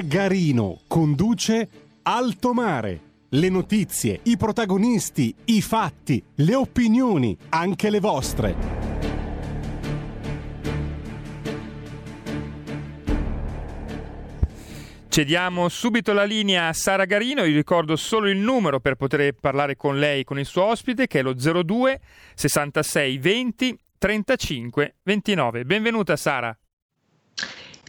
Garino conduce Alto Mare. Le notizie, i protagonisti, i fatti, le opinioni, anche le vostre. Cediamo subito la linea a Sara Garino, io ricordo solo il numero per poter parlare con lei, con il suo ospite, che è lo 02 66 20 35 29. Benvenuta Sara.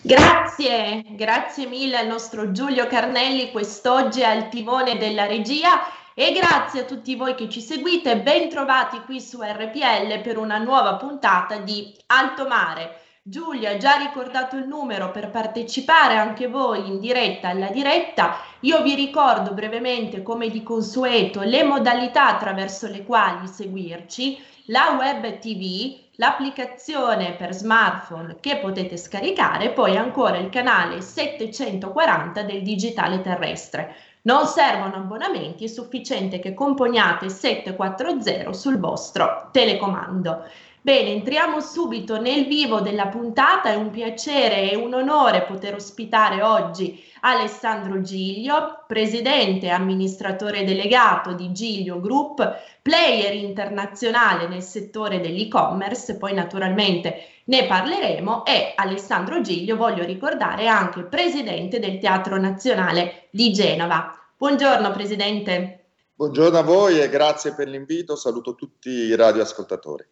Grazie, grazie mille al nostro Giulio Carnelli quest'oggi al timone della regia e grazie a tutti voi che ci seguite, ben trovati qui su RPL per una nuova puntata di Alto Mare. Giulio ha già ricordato il numero per partecipare anche voi in diretta alla diretta. Io vi ricordo brevemente, come di consueto, le modalità attraverso le quali seguirci, la web TV, l'applicazione per smartphone che potete scaricare poi ancora il canale 740 del digitale terrestre. Non servono abbonamenti, è sufficiente che componiate 740 sul vostro telecomando. Bene, entriamo subito nel vivo della puntata, è un piacere e un onore poter ospitare oggi Alessandro Giglio, presidente e amministratore delegato di Giglio Group, player internazionale nel settore dell'e-commerce, poi naturalmente ne parleremo, e Alessandro Giglio, voglio ricordare, anche presidente del Teatro Nazionale di Genova. Buongiorno Presidente. Buongiorno a voi e grazie per l'invito, saluto tutti i radioascoltatori.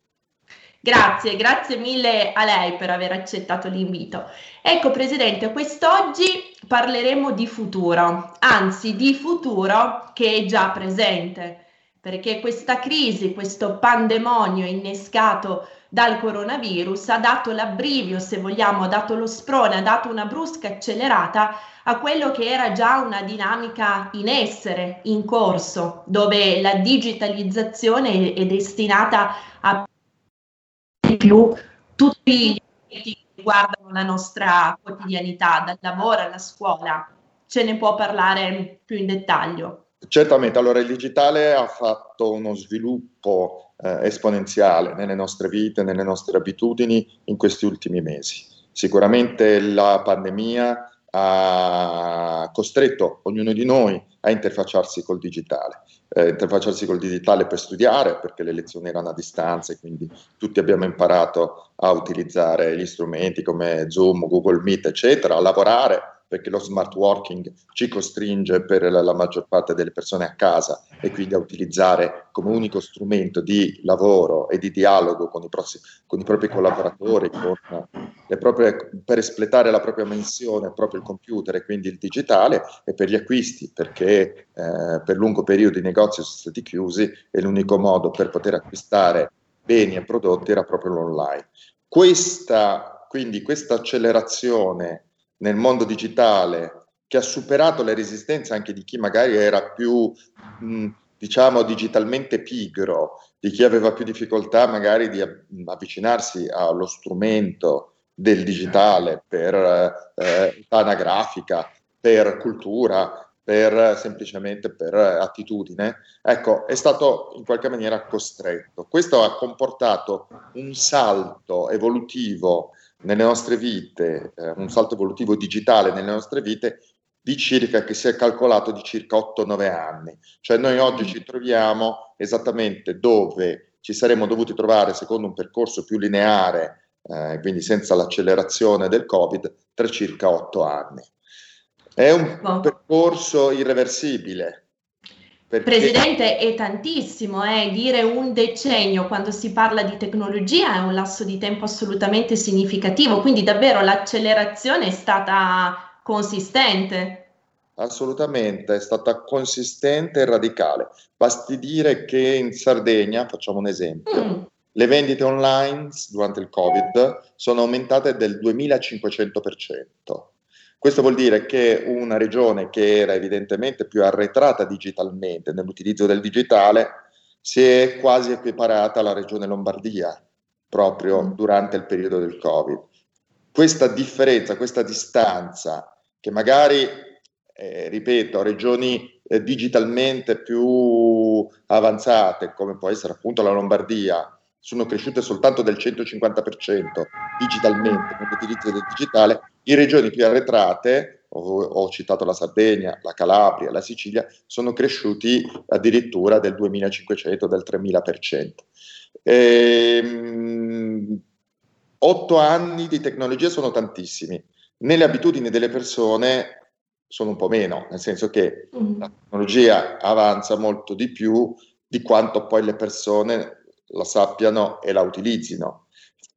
Grazie, grazie mille a lei per aver accettato l'invito. Ecco Presidente, quest'oggi parleremo di futuro, anzi di futuro che è già presente, perché questa crisi, questo pandemonio innescato dal coronavirus ha dato l'abbrivio, se vogliamo, ha dato lo sprone, ha dato una brusca accelerata a quello che era già una dinamica in essere, in corso, dove la digitalizzazione è destinata a più tutti gli aspetti che riguardano la nostra quotidianità, dal lavoro alla scuola. Ce ne può parlare più in dettaglio? Certamente, allora il digitale ha fatto uno sviluppo eh, esponenziale nelle nostre vite, nelle nostre abitudini in questi ultimi mesi. Sicuramente la pandemia ha costretto ognuno di noi a interfacciarsi col digitale. Eh, interfacciarsi col digitale per studiare, perché le lezioni erano a distanza e quindi tutti abbiamo imparato a utilizzare gli strumenti come Zoom, Google Meet, eccetera, a lavorare perché lo smart working ci costringe per la, maggior parte delle persone a casa e quindi a utilizzare come unico strumento di lavoro e di dialogo con i, prossimi, con i propri collaboratori, con proprie, per espletare la propria menzione proprio il computer e quindi il digitale e per gli acquisti perché eh, per lungo periodo i negozi sono stati chiusi e l'unico modo per poter acquistare beni e prodotti era proprio l'online. Questa, quindi questa accelerazione nel mondo digitale che ha superato le resistenze anche di chi magari era più, mh, diciamo, digitalmente pigro, di chi aveva più difficoltà magari di avvicinarsi allo strumento del digitale per eh, anagrafica, per cultura, per semplicemente per attitudine, ecco, è stato in qualche maniera costretto. Questo ha comportato un salto evolutivo nelle nostre vite, eh, un salto evolutivo digitale nelle nostre vite di circa, che si è calcolato di circa 8-9 anni. Cioè noi oggi ci troviamo esattamente dove ci saremmo dovuti trovare secondo un percorso più lineare, eh, quindi senza l'accelerazione del Covid, tra circa 8 anni. È un percorso irreversibile, perché... Presidente, è tantissimo, eh? dire un decennio quando si parla di tecnologia è un lasso di tempo assolutamente significativo, quindi davvero l'accelerazione è stata consistente. Assolutamente, è stata consistente e radicale. Basti dire che in Sardegna, facciamo un esempio, mm. le vendite online durante il Covid sono aumentate del 2500%. Questo vuol dire che una regione che era evidentemente più arretrata digitalmente nell'utilizzo del digitale si è quasi equiparata alla regione Lombardia proprio mm. durante il periodo del Covid. Questa differenza, questa distanza che magari, eh, ripeto, regioni eh, digitalmente più avanzate, come può essere appunto la Lombardia, sono cresciute soltanto del 150% digitalmente nell'utilizzo del digitale, in regioni più arretrate, ho, ho, citato la Sardegna, la Calabria, la Sicilia, sono cresciuti addirittura del 2500, del 3000%. Ehm, otto anni di tecnologia sono tantissimi, nelle abitudini delle persone sono un po' meno, nel senso che mm. la tecnologia avanza molto di più di quanto poi le persone la sappiano e la utilizzino.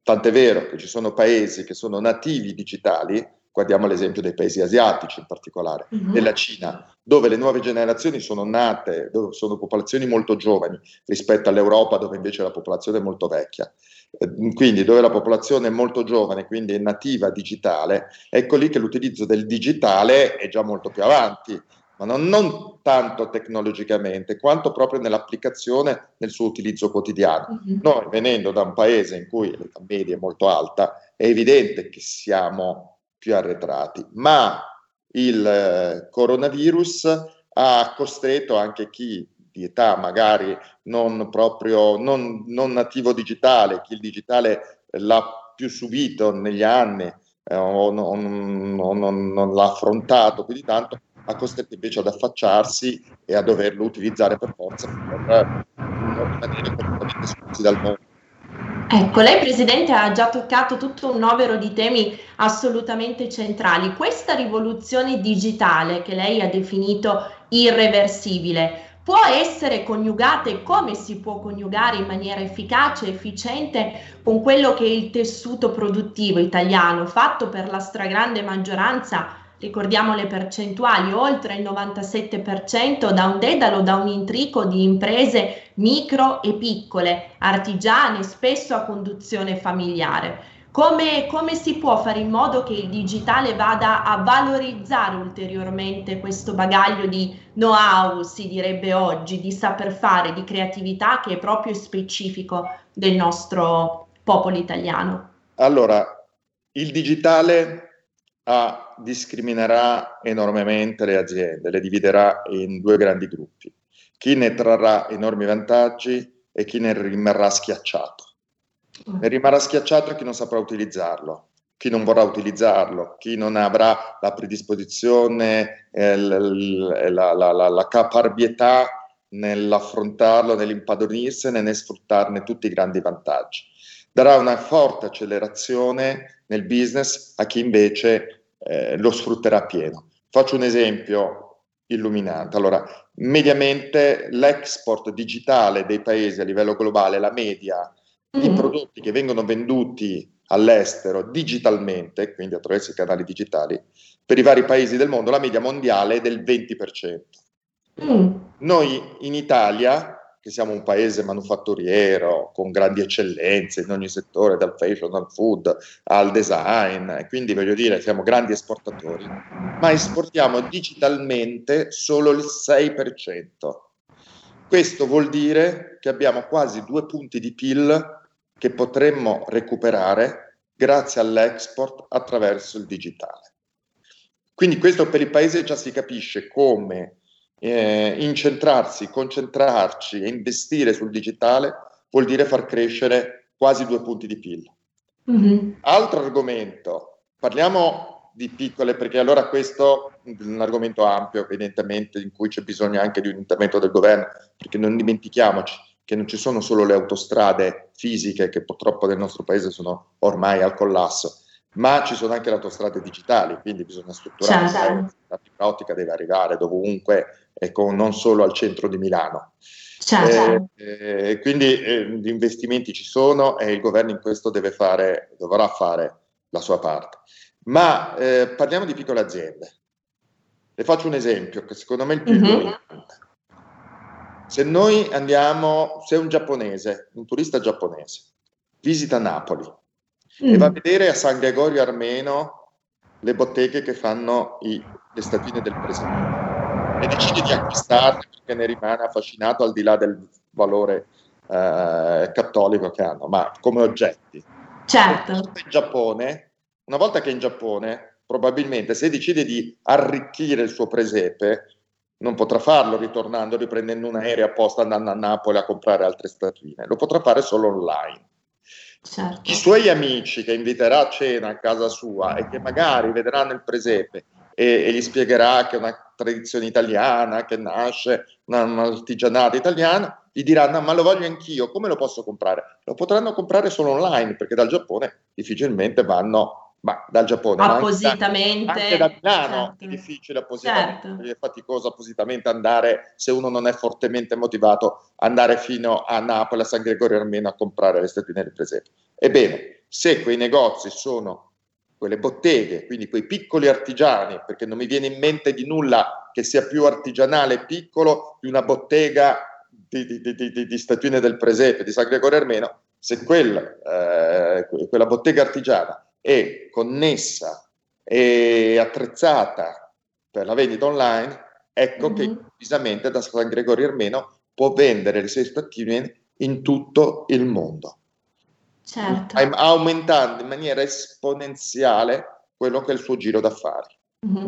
Tant'è vero che ci sono paesi che sono nativi digitali, guardiamo l'esempio dei paesi asiatici in particolare, uh-huh. della Cina, dove le nuove generazioni sono nate, dove sono popolazioni molto giovani rispetto all'Europa dove invece la popolazione è molto vecchia. Eh, quindi dove la popolazione è molto giovane, quindi è nativa digitale, ecco lì che l'utilizzo del digitale è già molto più avanti ma non, non, tanto tecnologicamente, quanto proprio nell'applicazione nel suo utilizzo quotidiano. Mm-hmm. Noi, venendo da un paese in cui l'età media è molto alta, è evidente che siamo più arretrati, ma il eh, coronavirus ha costretto anche chi di età magari non proprio non, non nativo digitale, chi il digitale l'ha più subito negli anni eh, o non, non, non l'ha affrontato più di tanto, ha costretto invece ad affacciarsi e a doverlo utilizzare per forza per rimanere completamente esclusi dal mondo. Ecco, lei Presidente ha già toccato tutto un novero di temi assolutamente centrali. Questa rivoluzione digitale che lei ha definito irreversibile può essere coniugata e come si può coniugare in maniera efficace e efficiente con quello che è il tessuto produttivo italiano fatto per la stragrande maggioranza ricordiamo le percentuali, oltre il 97% da un dedalo, da un intrico di imprese micro e piccole, artigiane, spesso a conduzione familiare. Come, come, si può fare in modo che il digitale vada a valorizzare ulteriormente questo bagaglio di know-how, si direbbe oggi, di saper fare, di creatività che è proprio specifico del nostro popolo italiano? Allora, il digitale a, discriminerà enormemente le aziende, le dividerà in due grandi gruppi. Chi ne trarrà enormi vantaggi e chi ne rimarrà schiacciato. Mm. Ne rimarrà schiacciato chi non saprà utilizzarlo, chi non vorrà utilizzarlo, chi non avrà la predisposizione, eh, la, la, la, la caparbietà nell'affrontarlo, nell'impadronirsene, nel sfruttarne tutti i grandi vantaggi. Darà una forte accelerazione nel business a chi invece eh, lo sfrutterà pieno. Faccio un esempio illuminante. Allora, mediamente l'export digitale dei paesi a livello globale, la media di prodotti che vengono venduti all'estero digitalmente, quindi attraverso i canali digitali, per i vari paesi del mondo, la media mondiale è del 20%. Mm. Noi in Italia che siamo un paese manufatturiero con grandi eccellenze in ogni settore, dal fashion al food al design, quindi voglio dire siamo grandi esportatori, ma esportiamo digitalmente solo il 6%. Questo vuol dire che abbiamo quasi due punti di PIL che potremmo recuperare grazie all'export attraverso il digitale. Quindi questo per il paese già si capisce come eh, incentrarsi, concentrarci e investire sul digitale vuol dire far crescere quasi due punti di PIL. Mm-hmm. Altro argomento, parliamo di piccole, perché allora questo è un argomento ampio, evidentemente, in cui c'è bisogno anche di un intervento del governo, perché non dimentichiamoci che non ci sono solo le autostrade fisiche, che purtroppo nel nostro paese sono ormai al collasso, ma ci sono anche le autostrade digitali, quindi bisogna strutturare, certo. la fibra ottica deve arrivare dovunque, ecco, non solo al centro di Milano. Certo. Eh, eh, quindi eh, gli investimenti ci sono e il governo in questo deve fare, dovrà fare la sua parte. Ma eh, parliamo di piccole aziende. Le faccio un esempio che secondo me è il più mm-hmm. importante. Se noi andiamo, se un giapponese, un turista giapponese, visita Napoli mm. e va a vedere a San Gregorio Armeno le botteghe che fanno i, le statine del presidente e decide di acquistarle perché ne rimane affascinato al di là del valore eh, cattolico che hanno, ma come oggetti. Certo. In Giappone, una volta che è in Giappone, probabilmente se decide di arricchire il suo presepe, non potrà farlo ritornando, riprendendo un aereo apposta, andando a Napoli a comprare altre statuine, lo potrà fare solo online. Certo. I suoi amici che inviterà a cena a casa sua e che magari vedranno il presepe e, e gli spiegherà che una tradizione italiana, che nasce una, un'artigianata italiana, gli diranno ma lo voglio anch'io, come lo posso comprare? Lo potranno comprare solo online perché dal Giappone difficilmente vanno ma dal Giappone, appositamente, anche, anche, da Milano certo. è difficile appositamente, certo. è faticoso appositamente andare, se uno non è fortemente motivato, andare fino a Napoli, a San Gregorio Armeno a comprare le statine del presepe. Ebbene, se quei negozi sono quelle botteghe, quindi quei piccoli artigiani, perché non mi viene in mente di nulla che sia più artigianale e piccolo di una bottega di, di, di, di, statuine del presepe di San Gregorio Armeno, se quel, eh, quella bottega artigiana è connessa e attrezzata per la vendita online, ecco mm-hmm. che improvvisamente da San Gregorio Armeno può vendere le sue statue in tutto il mondo. Certo. Aumentando in maniera esponenziale quello che è il suo giro d'affari. Mm-hmm.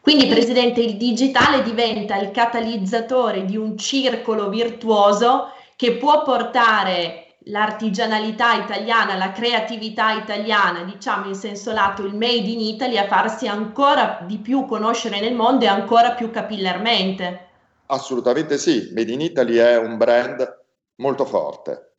Quindi, Presidente, il digitale diventa il catalizzatore di un circolo virtuoso che può portare l'artigianalità italiana, la creatività italiana, diciamo in senso lato il made in Italy, a farsi ancora di più conoscere nel mondo e ancora più capillarmente. Assolutamente sì, Made in Italy è un brand molto forte.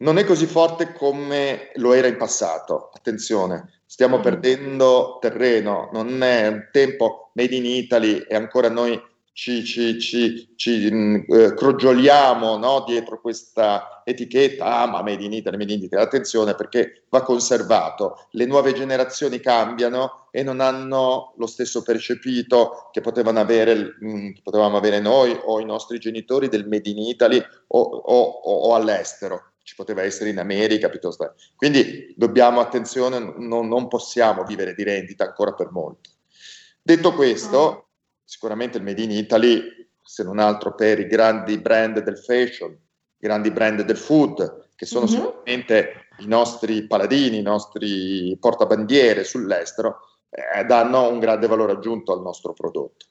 Non è così forte come lo era in passato, attenzione, stiamo mm. perdendo terreno, non è un tempo Made in Italy e ancora noi ci, ci, ci, ci mm, eh, crogioliamo no? dietro questa etichetta, ah ma Made in Italy, Made in Italy, attenzione perché va conservato, le nuove generazioni cambiano e non hanno lo stesso percepito che, potevano avere, mh, mm, che potevamo avere noi o i nostri genitori del Made in Italy o, o, o, o all'estero ci poteva essere in America piuttosto. Quindi dobbiamo, attenzione, non, non possiamo vivere di rendita ancora per molto. Detto questo, sicuramente il Made in Italy, se non altro per i grandi brand del fashion, i grandi brand del food, che sono mm-hmm. sicuramente i nostri paladini, i nostri portabandiere sull'estero, eh, danno un grande valore aggiunto al nostro prodotto.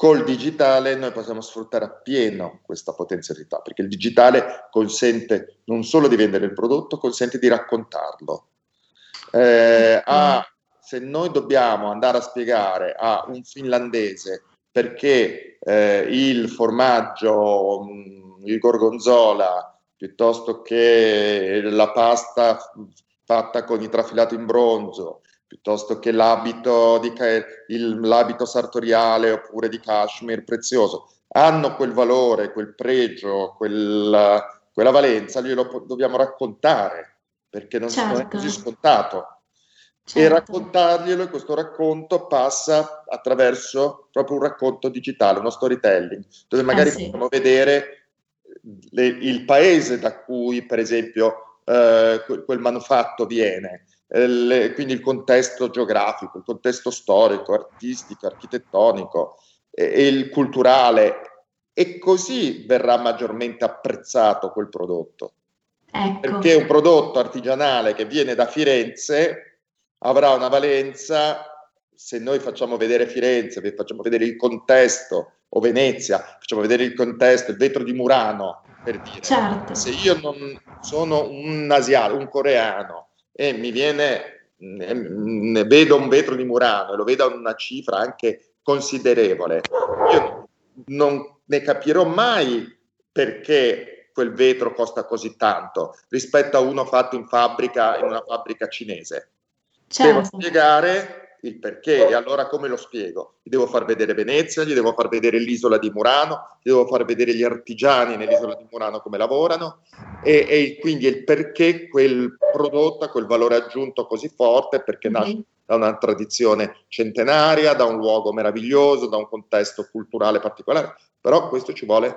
Col digitale noi possiamo sfruttare appieno questa potenzialità, perché il digitale consente non solo di vendere il prodotto, consente di raccontarlo. Eh, ha se noi dobbiamo andare a spiegare a un finlandese perché eh, il formaggio, mm, il gorgonzola, piuttosto che la pasta fatta con i trafilati in bronzo, piuttosto che l'abito, di, il, l'abito sartoriale oppure di cashmere prezioso, hanno quel valore, quel pregio, quel, quella valenza, glielo dobbiamo raccontare perché non, certo. è così scontato certo. e raccontarglielo e questo racconto passa attraverso proprio un racconto digitale, uno storytelling, dove magari eh sì. possiamo vedere le, il paese da cui per esempio eh, quel, quel, manufatto viene, eh, le, quindi il contesto geografico, il contesto storico, artistico, architettonico e, e il culturale e così verrà maggiormente apprezzato quel prodotto. Ecco. Perché un prodotto artigianale che viene da Firenze avrà una valenza se noi facciamo vedere Firenze, facciamo vedere il contesto, o Venezia, facciamo vedere il contesto, il vetro di Murano, per dire. Certo. Se io non sono un asiatico, un coreano, e mi viene, ne vedo un vetro di Murano e lo vedo a una cifra anche considerevole, io non ne capirò mai perché quel vetro costa così tanto rispetto a uno fatto in fabbrica, in una fabbrica cinese. Certo. Devo spiegare il perché e allora come lo spiego? Gli devo far vedere Venezia, gli devo far vedere l'isola di Murano, gli devo far vedere gli artigiani nell'isola di Murano come lavorano e, e quindi il perché quel prodotto ha quel valore aggiunto così forte perché mm-hmm. nasce da una tradizione centenaria, da un luogo meraviglioso, da un contesto culturale particolare, però questo ci vuole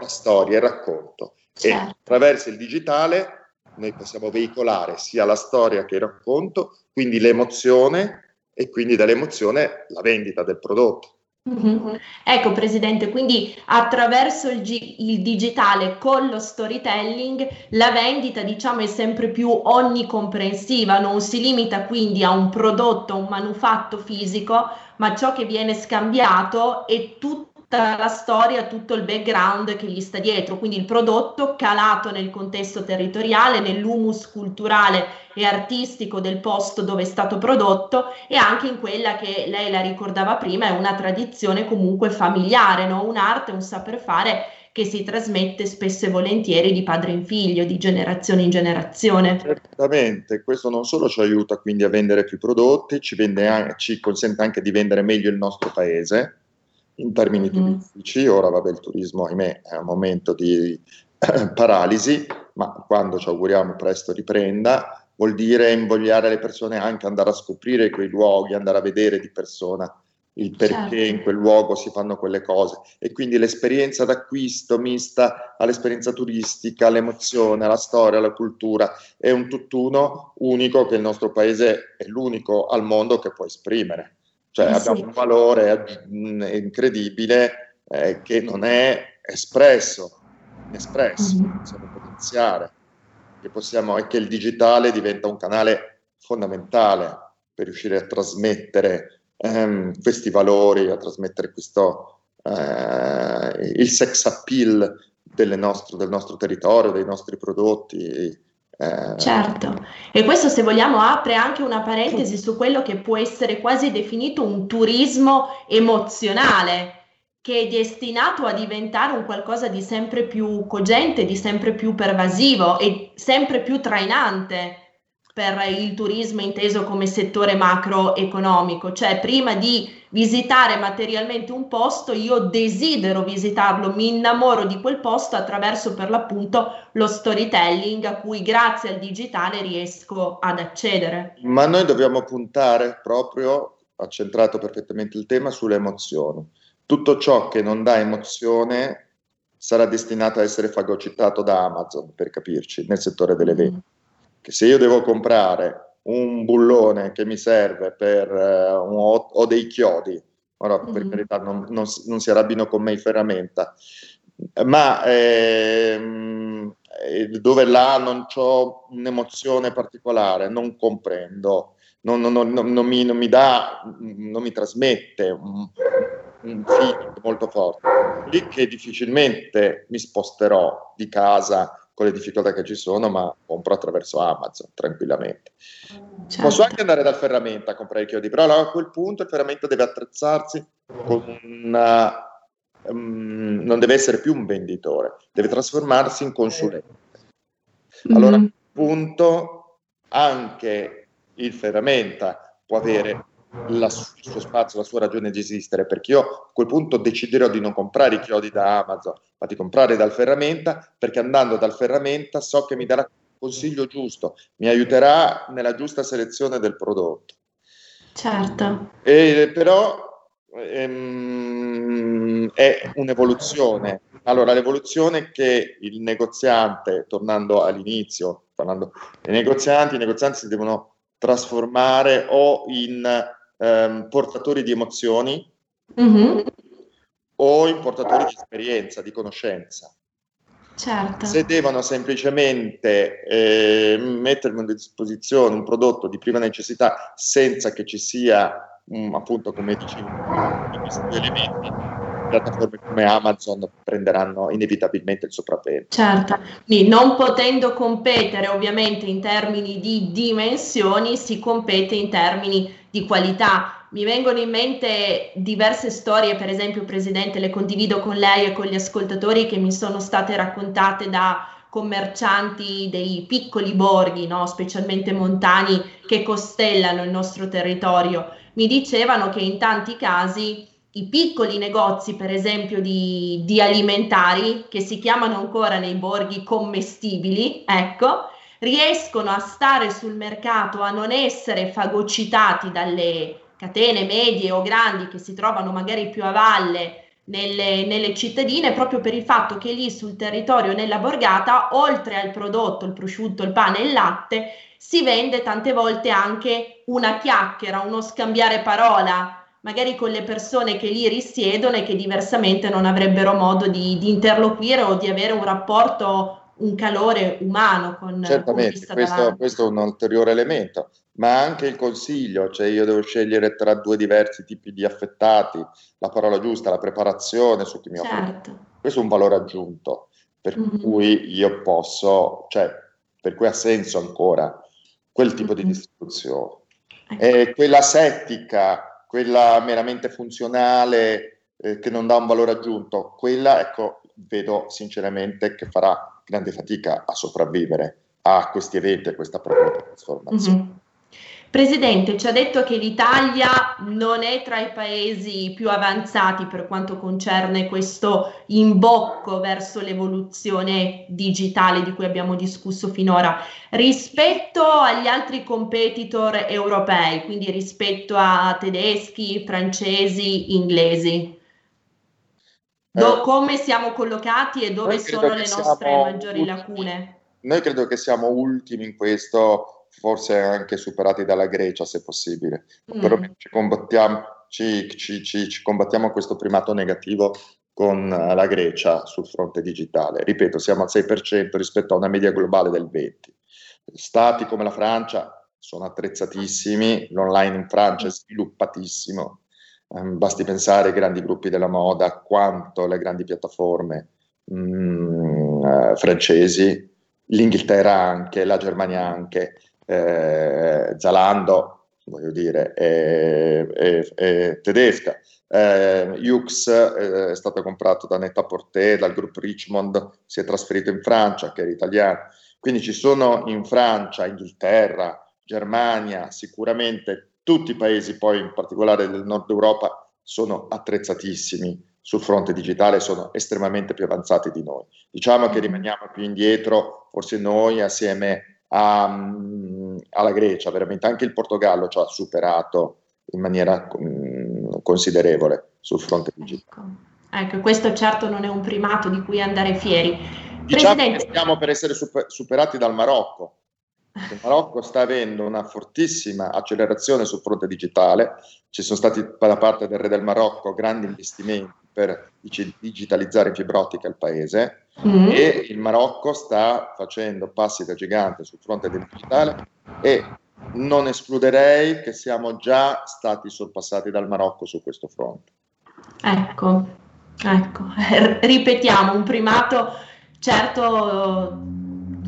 la storia, il racconto. Certo. E attraverso il digitale noi possiamo veicolare sia la storia che il racconto, quindi l'emozione e quindi dall'emozione la vendita del prodotto. Mm-hmm. Ecco Presidente, quindi attraverso il, G- il, digitale con lo storytelling la vendita diciamo è sempre più onnicomprensiva, non si limita quindi a un prodotto, un manufatto fisico, ma ciò che viene scambiato è tutto tutta la storia, tutto il background che gli sta dietro, quindi il prodotto calato nel contesto territoriale, nell'humus culturale e artistico del posto dove è stato prodotto e anche in quella che lei la ricordava prima, è una tradizione comunque familiare, no? un'arte, un saper fare che si trasmette spesso e volentieri di padre in figlio, di generazione in generazione. Certamente, questo non solo ci aiuta quindi a vendere più prodotti, ci, anche, ci consente anche di vendere meglio il nostro paese, in termini mm. turistici. Ora, vabbè, il turismo, ahimè, è un momento di paralisi, ma quando ci auguriamo presto riprenda, vuol dire invogliare le persone anche andare a scoprire quei luoghi, andare a vedere di persona il perché certo. in quel luogo si fanno quelle cose e quindi l'esperienza d'acquisto mista all'esperienza turistica, all'emozione, alla storia, alla cultura è un tutt'uno unico che il nostro paese è l'unico al mondo che può esprimere. Cioè eh abbiamo sì. un valore incredibile eh, che non è espresso, espresso, mm-hmm. possiamo potenziare, che possiamo, e che il digitale diventa un canale fondamentale per riuscire a trasmettere ehm, questi valori, a trasmettere questo, eh, il sex appeal nostro, del nostro territorio, dei nostri prodotti, certo, e questo se vogliamo apre anche una parentesi su quello che può essere quasi definito un turismo emozionale, che è destinato a diventare un qualcosa di sempre più cogente, di sempre più pervasivo e sempre più trainante per il turismo inteso come settore macroeconomico, cioè prima di visitare materialmente un posto, io desidero visitarlo, mi innamoro di quel posto attraverso per l'appunto lo storytelling a cui grazie al digitale riesco ad accedere. Ma noi dobbiamo puntare proprio, ha centrato perfettamente il tema, sulle emozioni. Tutto ciò che non dà emozione sarà destinato a essere fagocitato da Amazon, per capirci, nel settore delle vendite. Mm che se io devo comprare un bullone che mi serve per uh, un, o, dei chiodi, ora mm-hmm. per carità non, non, non, si arrabbino con me in ferramenta, ma ehm, eh, dove là non ho un'emozione particolare, non comprendo, non, non, non mi, mi, dà, non mi trasmette un, un feeling molto forte, lì che difficilmente mi sposterò di casa con le difficoltà che ci sono, ma compro attraverso Amazon tranquillamente. Certo. Posso anche andare dal ferramenta a comprare i chiodi, però a quel punto il ferramenta deve attrezzarsi con una... Um, non deve essere più un venditore, deve trasformarsi in consulente. Allora mm-hmm. a quel punto anche il ferramenta può avere la, il suo spazio, la sua ragione di esistere, perché io a quel punto deciderò di non comprare i chiodi da Amazon, ma di comprare dal ferramenta, perché andando dal ferramenta so che mi darà il consiglio giusto, mi aiuterà nella giusta selezione del prodotto. Certo. E, però ehm, è un'evoluzione. Allora, l'evoluzione che il negoziante, tornando all'inizio, parlando dei negozianti, i negozianti si devono trasformare o in ehm, portatori di emozioni mm-hmm. o in portatori di esperienza, di conoscenza. Certo. Se devono semplicemente eh, mettermi a disposizione un prodotto di prima necessità senza che ci sia, um, appunto, come dicevo, questi elementi, piattaforme come Amazon prenderanno inevitabilmente il sopravvento. Certo, quindi non potendo competere ovviamente in termini di dimensioni, si compete in termini di qualità. Mi vengono in mente diverse storie, per esempio, Presidente, le condivido con lei e con gli ascoltatori che mi sono state raccontate da commercianti dei piccoli borghi, no? specialmente montani, che costellano il nostro territorio. Mi dicevano che in tanti casi i piccoli negozi, per esempio, di, di, alimentari, che si chiamano ancora nei borghi commestibili, ecco, riescono a stare sul mercato, a non essere fagocitati dalle catene medie o grandi che si trovano magari più a valle nelle, nelle, cittadine proprio per il fatto che lì sul territorio, nella borgata, oltre al prodotto, il prosciutto, il pane e il latte, si vende tante volte anche una chiacchiera, uno scambiare parola, magari con le persone che lì risiedono e che diversamente non avrebbero modo di, di interloquire o di avere un rapporto un calore umano con Certamente, con questo, questo, è un ulteriore elemento, ma anche il consiglio, cioè io devo scegliere tra due diversi tipi di affettati, la parola giusta, la preparazione su chi mi certo. offre. Questo è un valore aggiunto, per mm-hmm. cui io posso, cioè, per cui ha senso ancora quel tipo mm-hmm. di distribuzione. Ecco. E quella settica, quella meramente funzionale, eh, che non dà un valore aggiunto, quella, ecco, vedo sinceramente che farà grande fatica a sopravvivere a questi eventi, a questa propria trasformazione. Mm-hmm. Presidente, ci ha detto che l'Italia non è tra i paesi più avanzati per quanto concerne questo imbocco verso l'evoluzione digitale di cui abbiamo discusso finora, rispetto agli altri competitor europei, quindi rispetto a tedeschi, francesi, inglesi. Do, eh, come siamo collocati e dove sono le nostre maggiori ultimi, lacune? Noi credo che siamo ultimi in questo, forse anche superati dalla Grecia se possibile, mm. però ci combattiamo, ci, ci, ci, ci combattiamo questo primato negativo con la Grecia sul fronte digitale. Ripeto, siamo al 6% rispetto a una media globale del 20%. Stati come la Francia sono attrezzatissimi, l'online in Francia è sviluppatissimo, Um, basti pensare ai grandi gruppi della moda, quanto le grandi piattaforme um, uh, francesi, l'Inghilterra anche, la Germania anche, eh, Zalando, voglio dire, è, è, è tedesca. Eh, Hux eh, è stato comprato da Netta Porté, dal gruppo Richmond, si è trasferito in Francia, che era italiano. Quindi ci sono in Francia, Inghilterra, Germania, sicuramente tutti i paesi, poi in particolare del nord Europa, sono attrezzatissimi sul fronte digitale, sono estremamente più avanzati di noi. Diciamo che mm-hmm. rimaniamo più indietro, forse noi assieme a, um, alla Grecia, veramente anche il Portogallo ci ha superato in maniera um, considerevole sul fronte digitale. Ecco. ecco. questo certo non è un primato di cui andare fieri. Diciamo Presidente... che stiamo per essere super, superati dal Marocco, il Marocco sta avendo una fortissima accelerazione sul fronte digitale, ci sono stati da parte del re del Marocco grandi investimenti per digitalizzare in fibra ottica il paese mm. e il Marocco sta facendo passi da gigante sul fronte del digitale e non escluderei che siamo già stati sorpassati dal Marocco su questo fronte. Ecco, ecco, ripetiamo, un primato certo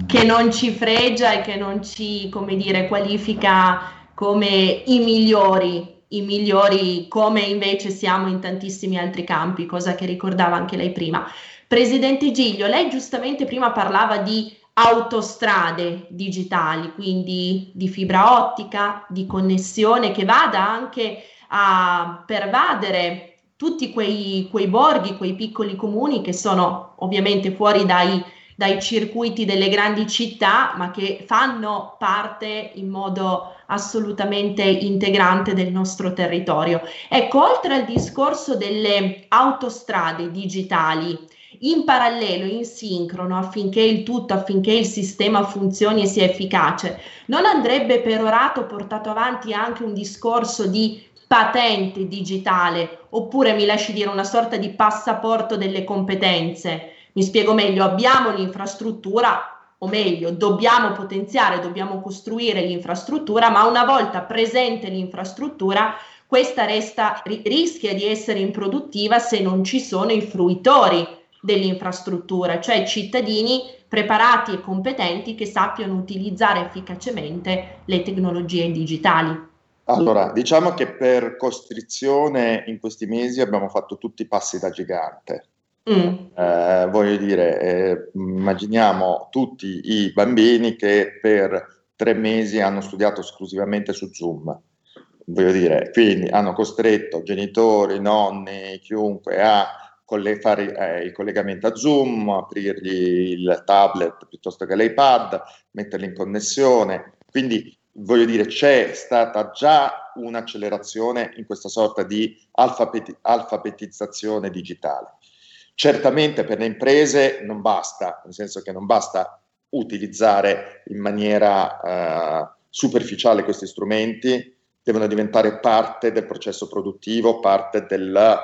che non ci fregia e che non ci, come dire, qualifica come i migliori, i migliori come invece siamo in tantissimi altri campi, cosa che ricordava anche lei prima. Presidente Giglio, lei giustamente prima parlava di autostrade digitali, quindi di fibra ottica, di connessione che vada anche a pervadere tutti quei, quei borghi, quei piccoli comuni che sono ovviamente fuori dai dai circuiti delle grandi città, ma che fanno parte in modo assolutamente integrante del nostro territorio. Ecco, oltre al discorso delle autostrade digitali, in parallelo, in sincrono, affinché il tutto, affinché il sistema funzioni e sia efficace, non andrebbe perorato, portato avanti anche un discorso di patente digitale, oppure mi lasci dire una sorta di passaporto delle competenze, mi spiego meglio, abbiamo l'infrastruttura, o meglio, dobbiamo potenziare, dobbiamo costruire l'infrastruttura, ma una volta presente l'infrastruttura, questa resta, rischia di essere improduttiva se non ci sono i fruitori dell'infrastruttura, cioè cittadini preparati e competenti che sappiano utilizzare efficacemente le tecnologie digitali. Allora, diciamo che per costrizione in questi mesi abbiamo fatto tutti i passi da gigante. Mm. Eh, voglio dire, eh, immaginiamo tutti i bambini che per tre mesi hanno studiato esclusivamente su Zoom. Voglio dire, quindi hanno costretto genitori, nonni, chiunque a coll- fare eh, il collegamento a Zoom, aprirgli il tablet piuttosto che l'iPad, metterli in connessione. Quindi voglio dire, c'è stata già un'accelerazione in questa sorta di alfabeti- alfabetizzazione digitale. Certamente per le imprese non basta, nel senso che non basta utilizzare in maniera eh, superficiale questi strumenti, devono diventare parte del processo produttivo, parte del,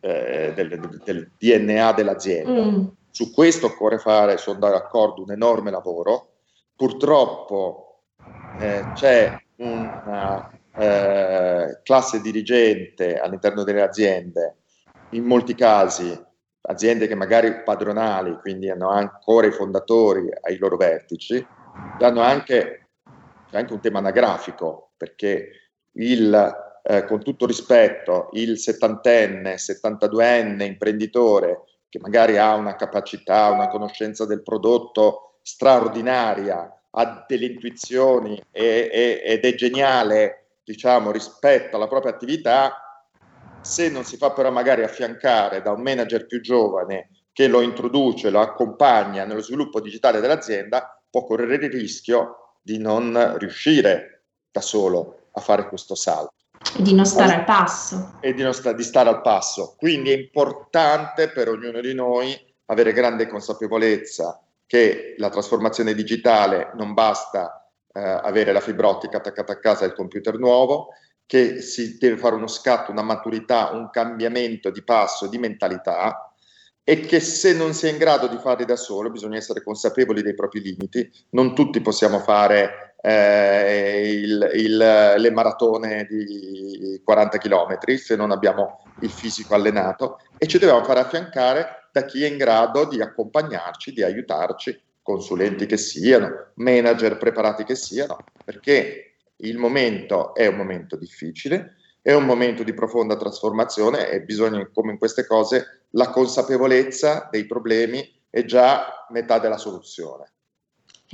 eh, del, del, DNA dell'azienda. Mm. Su questo occorre fare, sono d'accordo, un enorme lavoro. Purtroppo eh, c'è una eh, classe dirigente all'interno delle aziende, in molti casi aziende che magari padronali, quindi hanno ancora i fondatori ai loro vertici, danno anche, c'è anche un tema anagrafico, perché il, eh, con tutto rispetto, il settantenne, 72enne imprenditore che magari ha una capacità, una conoscenza del prodotto straordinaria, ha delle intuizioni e, e, ed è geniale, diciamo, rispetto alla propria attività, se non si fa però magari affiancare da un manager più giovane che lo introduce, lo accompagna nello sviluppo digitale dell'azienda, può correre il rischio di non riuscire da solo a fare questo salto. E di non stare al passo. E di, non sta, di stare al passo. Quindi è importante per ognuno di noi avere grande consapevolezza che la trasformazione digitale non basta eh, avere la fibra ottica attaccata a casa e il computer nuovo, che si deve fare uno scatto, una maturità, un cambiamento di passo, di mentalità e che se non si è in grado di farli da solo bisogna essere consapevoli dei propri limiti, non tutti possiamo fare eh, il, il, le maratone di 40 km se non abbiamo il fisico allenato e ci dobbiamo fare affiancare da chi è in grado di accompagnarci, di aiutarci, consulenti che siano, manager preparati che siano, perché il momento è un momento difficile, è un momento di profonda trasformazione e bisogna, come in queste cose, la consapevolezza dei problemi è già metà della soluzione.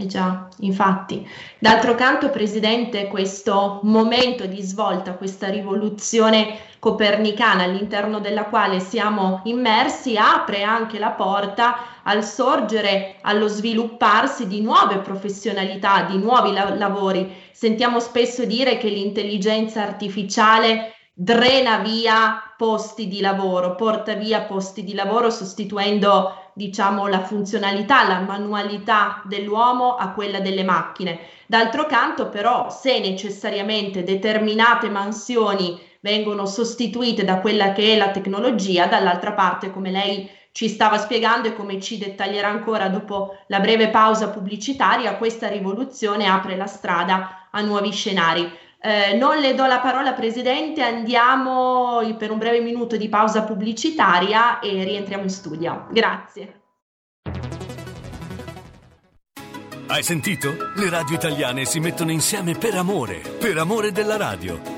Eh già, infatti. D'altro canto, Presidente, questo momento di svolta, questa rivoluzione copernicana all'interno della quale siamo immersi, apre anche la porta al sorgere, allo svilupparsi di nuove professionalità, di nuovi la- lavori. Sentiamo spesso dire che l'intelligenza artificiale drena via posti di lavoro, porta via posti di lavoro sostituendo diciamo, la funzionalità, la manualità dell'uomo a quella delle macchine. D'altro canto, però, se necessariamente determinate mansioni vengono sostituite da quella che è la tecnologia, dall'altra parte, come lei ci stava spiegando e come ci dettaglierà ancora dopo la breve pausa pubblicitaria, questa rivoluzione apre la strada a nuovi scenari. Eh, non le do la parola, Presidente, andiamo per un breve minuto di pausa pubblicitaria e rientriamo in studio. Grazie. Hai sentito? Le radio italiane si mettono insieme per amore, per amore della radio.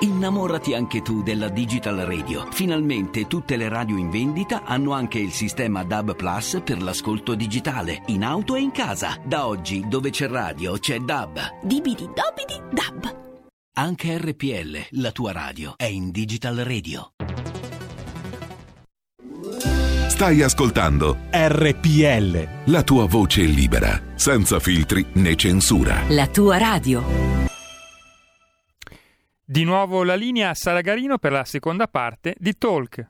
Innamorati anche tu della Digital Radio. Finalmente tutte le radio in vendita hanno anche il sistema DAB Plus per l'ascolto digitale, in auto e in casa. Da oggi, dove c'è radio, c'è DAB. Dibidi dobidi DAB. Anche RPL, la tua radio, è in Digital Radio. Stai ascoltando RPL. La tua voce libera, senza filtri né censura. La tua radio. Di nuovo la linea a Sara Garino per la seconda parte di Talk.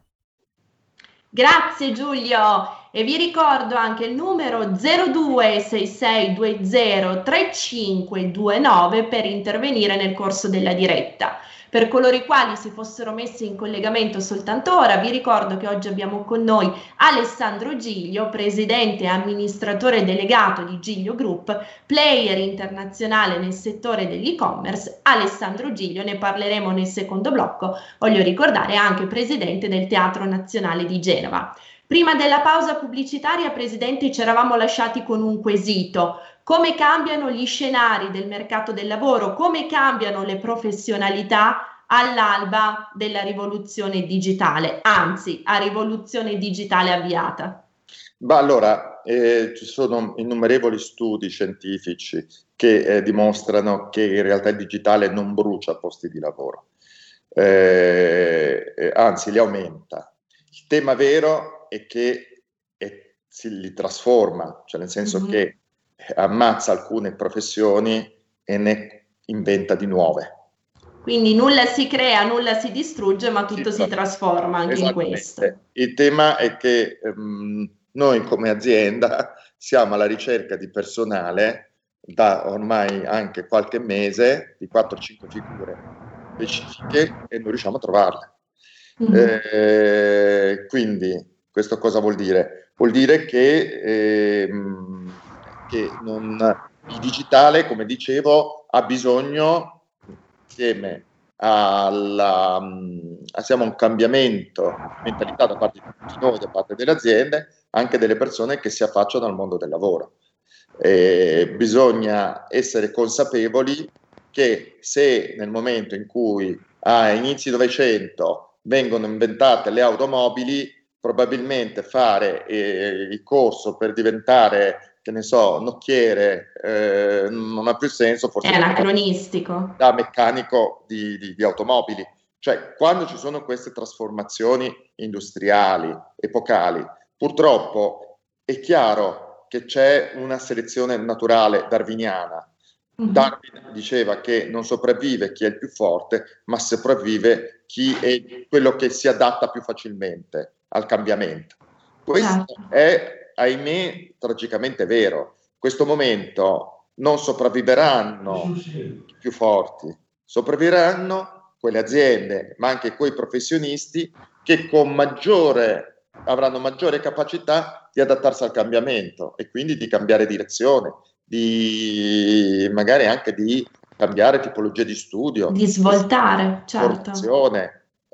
Grazie Giulio e vi ricordo anche il numero 0266203529 per intervenire nel corso della diretta. Per coloro i quali si fossero messi in collegamento soltanto ora, vi ricordo che oggi abbiamo con noi Alessandro Giglio, presidente e amministratore delegato di Giglio Group, player internazionale nel settore dell'e-commerce. Alessandro Giglio, ne parleremo nel secondo blocco, voglio ricordare anche presidente del Teatro Nazionale di Genova. Prima della pausa pubblicitaria, Presidente, ci eravamo lasciati con un quesito. Come cambiano gli scenari del mercato del lavoro? Come cambiano le professionalità all'alba della rivoluzione digitale, anzi a rivoluzione digitale avviata? Beh, allora, eh, ci sono innumerevoli studi scientifici che eh, dimostrano che in realtà il digitale non brucia posti di lavoro, eh, eh anzi li aumenta. Il tema vero e che e si li trasforma, cioè nel senso mm-hmm. che ammazza alcune professioni e ne inventa di nuove. Quindi nulla si crea, nulla si distrugge, ma tutto si, si trasforma anche in questo. Il tema è che um, noi come azienda siamo alla ricerca di personale da ormai anche qualche mese, di 4-5 figure specifiche e non riusciamo a trovarle. Mm-hmm. Eh, quindi questo cosa vuol dire? Vuol dire che, eh, che non, il digitale, come dicevo, ha bisogno, insieme alla, assieme a un cambiamento di mentalità da parte di tutti noi, da parte delle aziende, anche delle persone che si affacciano al mondo del lavoro. Eh, bisogna essere consapevoli che se nel momento in cui a inizi Novecento vengono inventate le automobili, probabilmente fare eh, il corso per diventare, che ne so, nocchiere eh, non ha più senso. Forse è anacronistico. Da meccanico di, di, di automobili. Cioè, quando ci sono queste trasformazioni industriali, epocali, purtroppo è chiaro che c'è una selezione naturale darwiniana. Mm-hmm. Darwin diceva che non sopravvive chi è il più forte, ma sopravvive chi è quello che si adatta più facilmente al cambiamento. Questo certo. è, ahimè, tragicamente vero. In questo momento non sopravviveranno i più forti, sopravviveranno quelle aziende, ma anche quei professionisti che con maggiore, avranno maggiore capacità di adattarsi al cambiamento e quindi di cambiare direzione, di magari anche di cambiare tipologia di studio, di svoltare, certo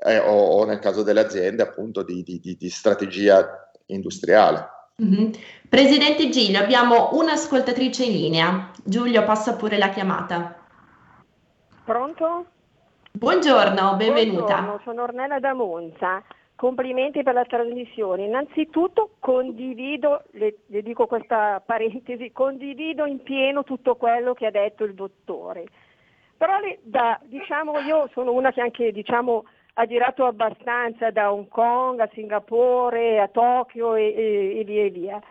eh, o, o, nel caso delle aziende appunto di, di, di, di strategia industriale. Mm-hmm. Presidente Giglio, abbiamo un'ascoltatrice in linea. Giulio, passa pure la chiamata. Pronto? Buongiorno, benvenuta. Buongiorno, sono Ornella da Monza. Complimenti per la trasmissione. Innanzitutto condivido, le, le, dico questa parentesi, condivido in pieno tutto quello che ha detto il dottore. Però le, da, diciamo, io sono una che anche diciamo, ha girato abbastanza da Hong Kong a Singapore a Tokyo e, e, e via e via.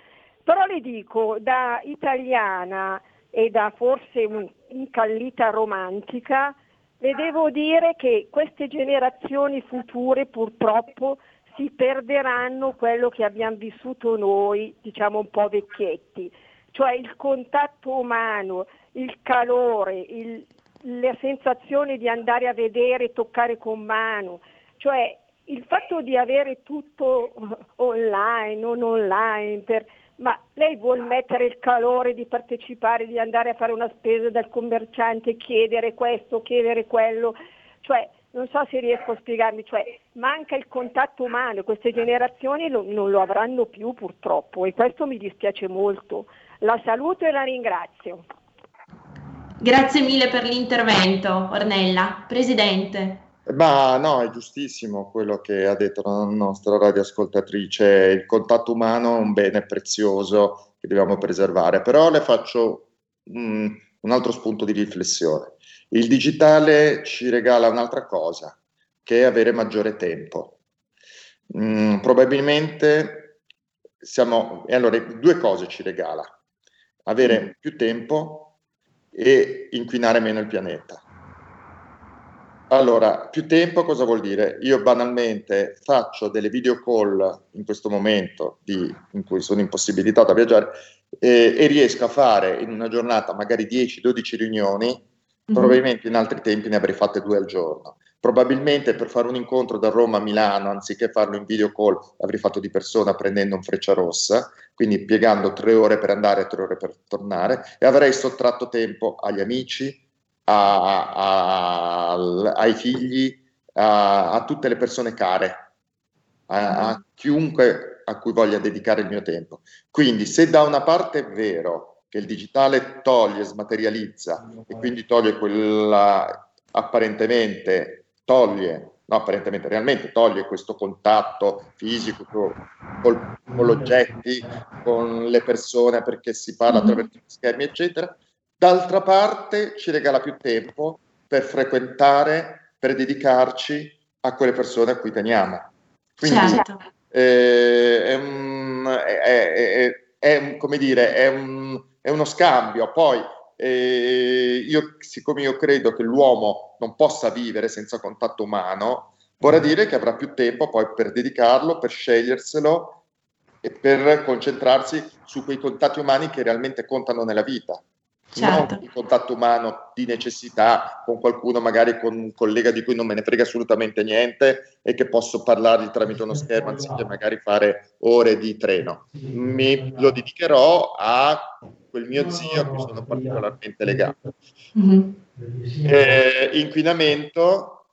Però le dico, da italiana e da forse un'incallita romantica, le devo dire che queste generazioni future purtroppo si perderanno quello che abbiamo vissuto noi, diciamo un po' vecchietti, cioè il contatto umano, il calore, il, la sensazione di andare a vedere toccare con mano, cioè il fatto di avere tutto online, non online, per, ma lei vuole mettere il calore di partecipare, di andare a fare una spesa dal commerciante, chiedere questo, chiedere quello, cioè non so se riesco a spiegarmi, cioè manca il contatto umano, queste generazioni lo, non lo avranno più purtroppo e questo mi dispiace molto. La saluto e la ringrazio. Grazie mille per l'intervento, Ornella. Presidente. Ma no, è giustissimo quello che ha detto la nostra radioascoltatrice. Il contatto umano è un bene prezioso che dobbiamo preservare. Però le faccio mm, un altro spunto di riflessione. Il digitale ci regala un'altra cosa, che è avere maggiore tempo. Mm, probabilmente siamo... E allora, due cose ci regala. Avere più tempo e inquinare meno il pianeta. Allora, più tempo cosa vuol dire? Io banalmente faccio delle video call in questo momento di, in cui sono impossibilitato a viaggiare eh, e riesco a fare in una giornata magari 10-12 riunioni, mm-hmm. probabilmente in altri tempi ne avrei fatte due al giorno. Probabilmente per fare un incontro da Roma a Milano, anziché farlo in video call, avrei fatto di persona prendendo un freccia rossa, quindi piegando tre ore per andare e tre ore per tornare, e avrei sottratto tempo agli amici, a, a, ai figli, a, a, tutte le persone care, a, chiunque a cui voglia dedicare il mio tempo. Quindi se da una parte è vero che il digitale toglie, smaterializza e quindi toglie quella apparentemente toglie, no, apparentemente realmente toglie questo contatto fisico con, con, con oggetti, con le persone perché si parla mm-hmm. attraverso gli schermi, eccetera. D'altra parte ci regala più tempo per frequentare, per dedicarci a quelle persone a cui teniamo. Quindi certo. eh, è, un, è, è, è, come dire, è, un, è uno scambio. Poi eh, io, siccome io credo che l'uomo non possa vivere senza contatto umano, vorrà mm. dire che avrà più tempo poi per dedicarlo, per sceglierselo e per concentrarsi su quei contatti umani che realmente contano nella vita. Certo. Non il contatto umano di necessità con qualcuno, magari con un collega di cui non me ne frega assolutamente niente e che posso parlargli tramite uno schermo anziché magari fare ore di treno. Mi lo dedicherò a quel mio zio a cui sono particolarmente legato. Mm-hmm. Eh, inquinamento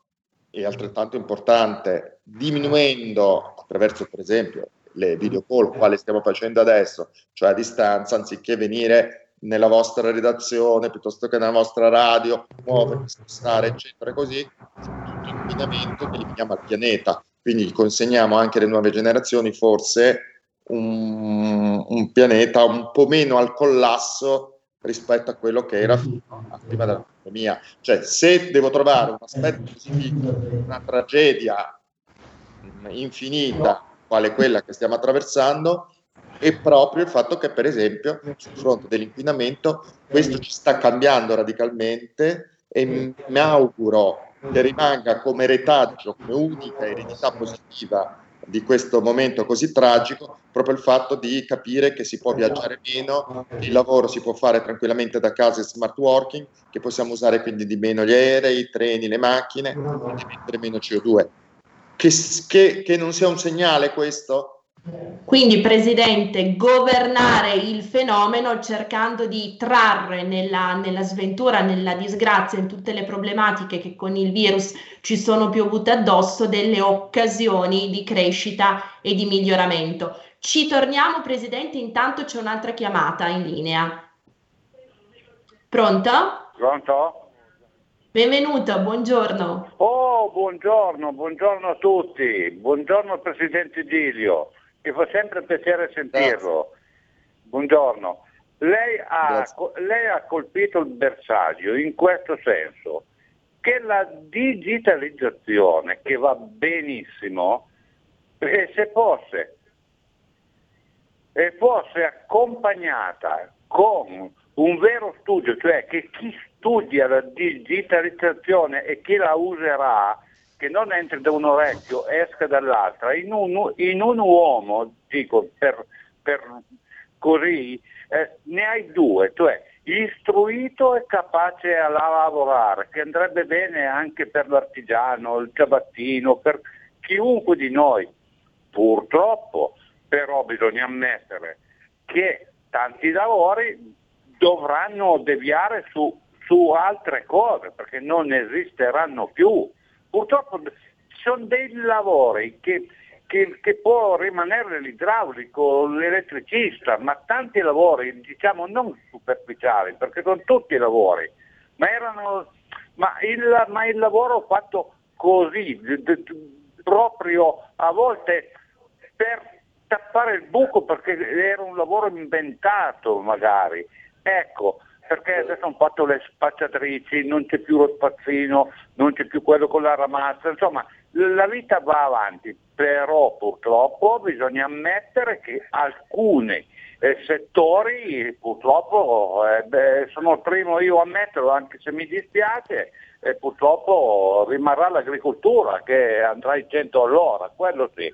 è altrettanto importante, diminuendo attraverso per esempio le video call, quale stiamo facendo adesso, cioè a distanza, anziché venire nella vostra redazione piuttosto che nella vostra radio, muovere, spostare, eccetera, così, tutto inquinamento che eliminiamo al pianeta. Quindi consegniamo anche alle nuove generazioni forse un, un, pianeta un po' meno al collasso rispetto a quello che era prima della pandemia. Cioè, se devo trovare un aspetto positivo, una tragedia infinita, quale quella che stiamo attraversando, è proprio il fatto che, per esempio, sul fronte dell'inquinamento, questo ci sta cambiando radicalmente e mi auguro che rimanga come retaggio, come unica eredità positiva di questo momento così tragico, proprio il fatto di capire che si può viaggiare meno, che il lavoro si può fare tranquillamente da casa in smart working, che possiamo usare quindi di meno gli aerei, i treni, le macchine, e di mettere meno CO2. Che, che, che non sia un segnale questo? Quindi, Presidente, governare il fenomeno cercando di trarre nella, nella, sventura, nella disgrazia, in tutte le problematiche che con il virus ci sono piovute addosso, delle occasioni di crescita e di miglioramento. Ci torniamo, Presidente, intanto c'è un'altra chiamata in linea. Pronto? Pronto? Benvenuto, buongiorno. Oh, buongiorno, buongiorno a tutti. Buongiorno Presidente Dilio mi fa sempre piacere sentirlo. Buongiorno. Lei ha, lei ha colpito il bersaglio in questo senso che la digitalizzazione, che va benissimo, eh, se fosse, eh, fosse accompagnata con un vero studio, cioè che chi studia la digitalizzazione e chi la userà che non entri da un orecchio esca dall'altra, in un, in un uomo, dico per, per così, eh, ne hai due, cioè istruito e capace a lavorare, che andrebbe bene anche per l'artigiano, il ciabattino, per chiunque di noi. Purtroppo, però bisogna ammettere che tanti lavori dovranno deviare su, su altre cose, perché non esisteranno più Purtroppo ci sono dei lavori che, che, che, può rimanere l'idraulico, l'elettricista, ma tanti lavori, diciamo non superficiali, perché sono tutti lavori, ma, erano, ma, il, ma il lavoro fatto così, proprio a volte per tappare il buco perché era un lavoro inventato magari. Ecco, perché adesso hanno fatto le spacciatrici, non c'è più lo spazzino, non c'è più quello con la ramazza, insomma la vita va avanti, però purtroppo bisogna ammettere che alcune eh, settori purtroppo eh, beh, sono il primo io a ammetterlo anche se mi dispiace e purtroppo rimarrà l'agricoltura che andrà in 100 all'ora, quello sì.